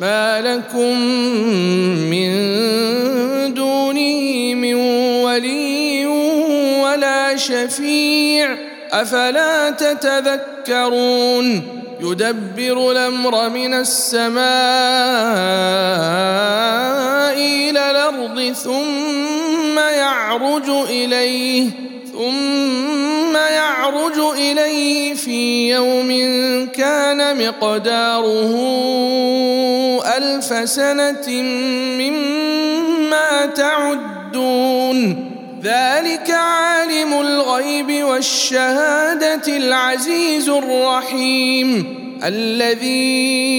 ما لكم من دونه من ولي ولا شفيع. أفلا تتذكرون؟ يدبر الأمر من السماء إلى الأرض ثم يعرج إليه ثم يعرج إليه في يوم كان مقداره ألف سنة مما تعدون. ذلك عالم الغيب والشهادة العزيز الرحيم. الذي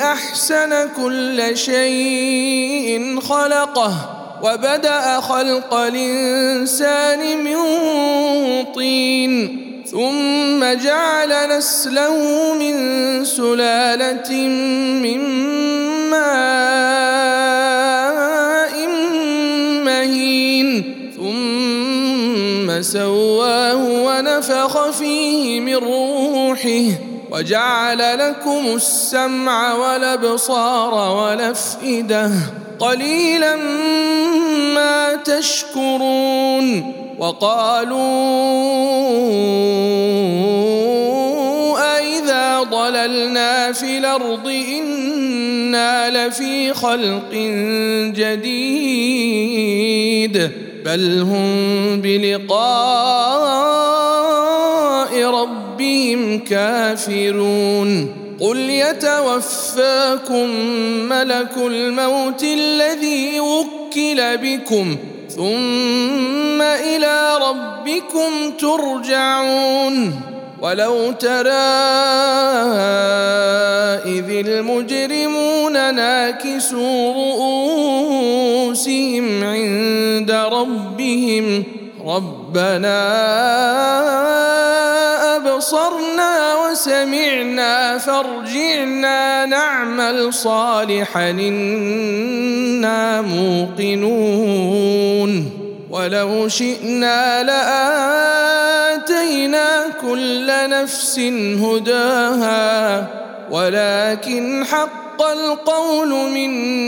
أحسن كل شيء خلقه. وبدأ خلق الإنسان من طين ثم جعل نسله من سلالة من ماء مهين ثم سواه ونفخ فيه من روحه وجعل لكم السمع والأبصار والأفئدة. قليلا ما تشكرون وقالوا أإذا ضللنا في الأرض إنا لفي خلق جديد بل هم بلقاء ربهم كافرون قل يتوفاكم ملك الموت الذي وكل بكم ثم إلى ربكم ترجعون ولو ترى اذ المجرمون ناكسوا رؤوسهم عند ربهم ربنا ابصرنا وسمعنا فارجعنا نعمل صالحا إنا موقنون. ولو شئنا لآتينا كل نفس هداها ولكن حق القول مني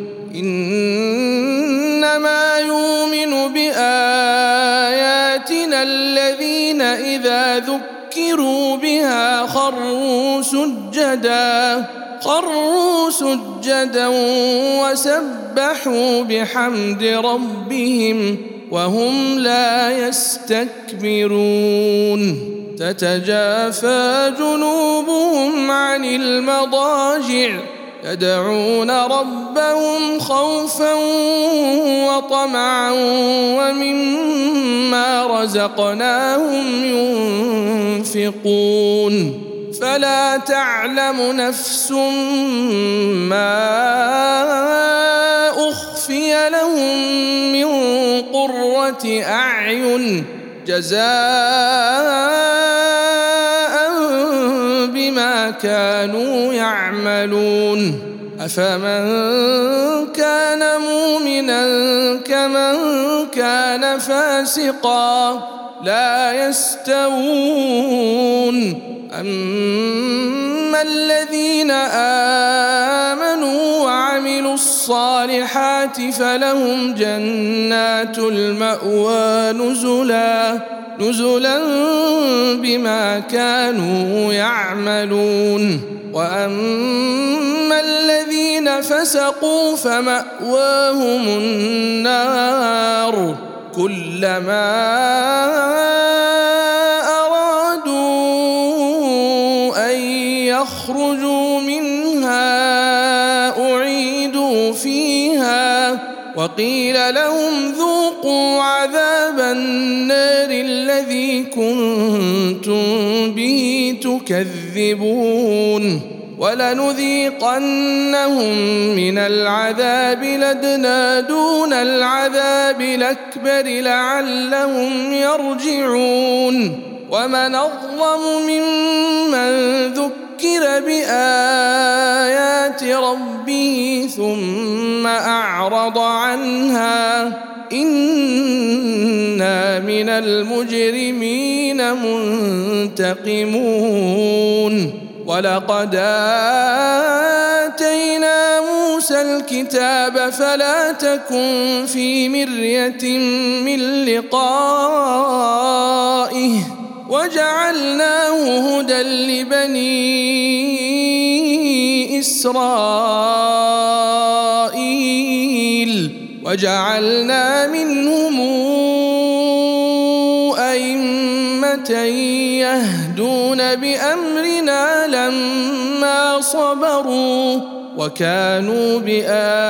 إنما يؤمن بآياتنا الذين إذا ذكروا بها خروا سجدا خروا سجدا وسبحوا بحمد ربهم وهم لا يستكبرون. تتجافى جنوبهم عن المضاجع يدعون ربهم خوفا وطمعا ومما رزقناهم ينفقون. فلا تعلم نفس ما أخفي لهم من قرة أعين. جزاء بما كانوا يعملون أفمن كان مؤمنا كمن كان فاسقا لا يستوون أما الذين آمنوا وعملوا الصالحات فلهم جنات المأوى نزلا نزلا بما كانوا يعملون. وأما الذين فسقوا فمأواهم النار. كلما أرادوا أن يخرجوا منها وقيل لهم ذوقوا عذاب النار الذي كنتم به تكذبون ولنذيقنهم من العذاب لدنا دون العذاب الأكبر لعلهم يرجعون ومن أظلم ممن ذكر بايات ربه ثم أعرض عنها. إنا من المجرمين منتقمون. ولقد آتينا موسى الكتاب فلا تكن في مرية من لقائه. وجعلناه هدى لبني إسرائيل وجعلنا منهم أئمة يهدون بأمرنا لما صبروا وكانوا بآياتنا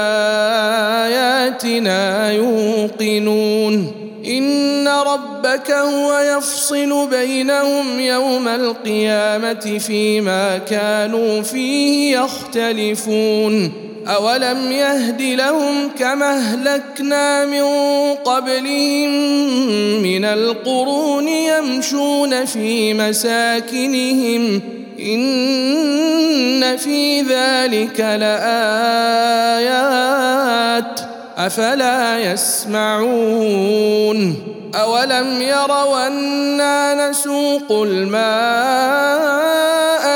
يوقنون إن ربك هو يفصل بينهم يوم القيامة فيما كانوا فيه يختلفون. أولم يهد لهم كما أهلكنا من قبلهم من القرون يمشون في مساكنهم. إن في ذلك لآيات. أفلا يسمعون؟ أولم يروا أنا نسوق الماء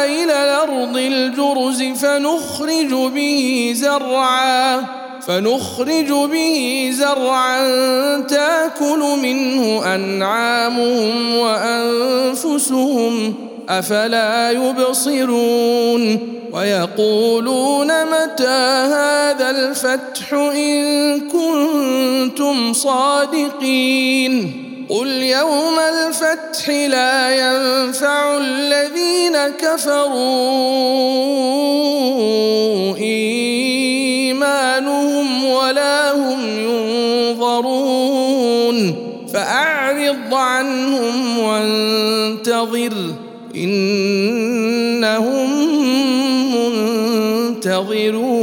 إلى الأرض الجرز فنخرج به زرعا فنخرج به زرعا تأكل منه أنعامهم وأنفسهم أفلا يبصرون؟ ويقولون متى هذا الفتح إن كنتم صادقين قل يوم الفتح لا ينفع الذين كفروا إيمانهم ولا هم ينظرون فأعرض عنهم وانتظر إنهم منتظرون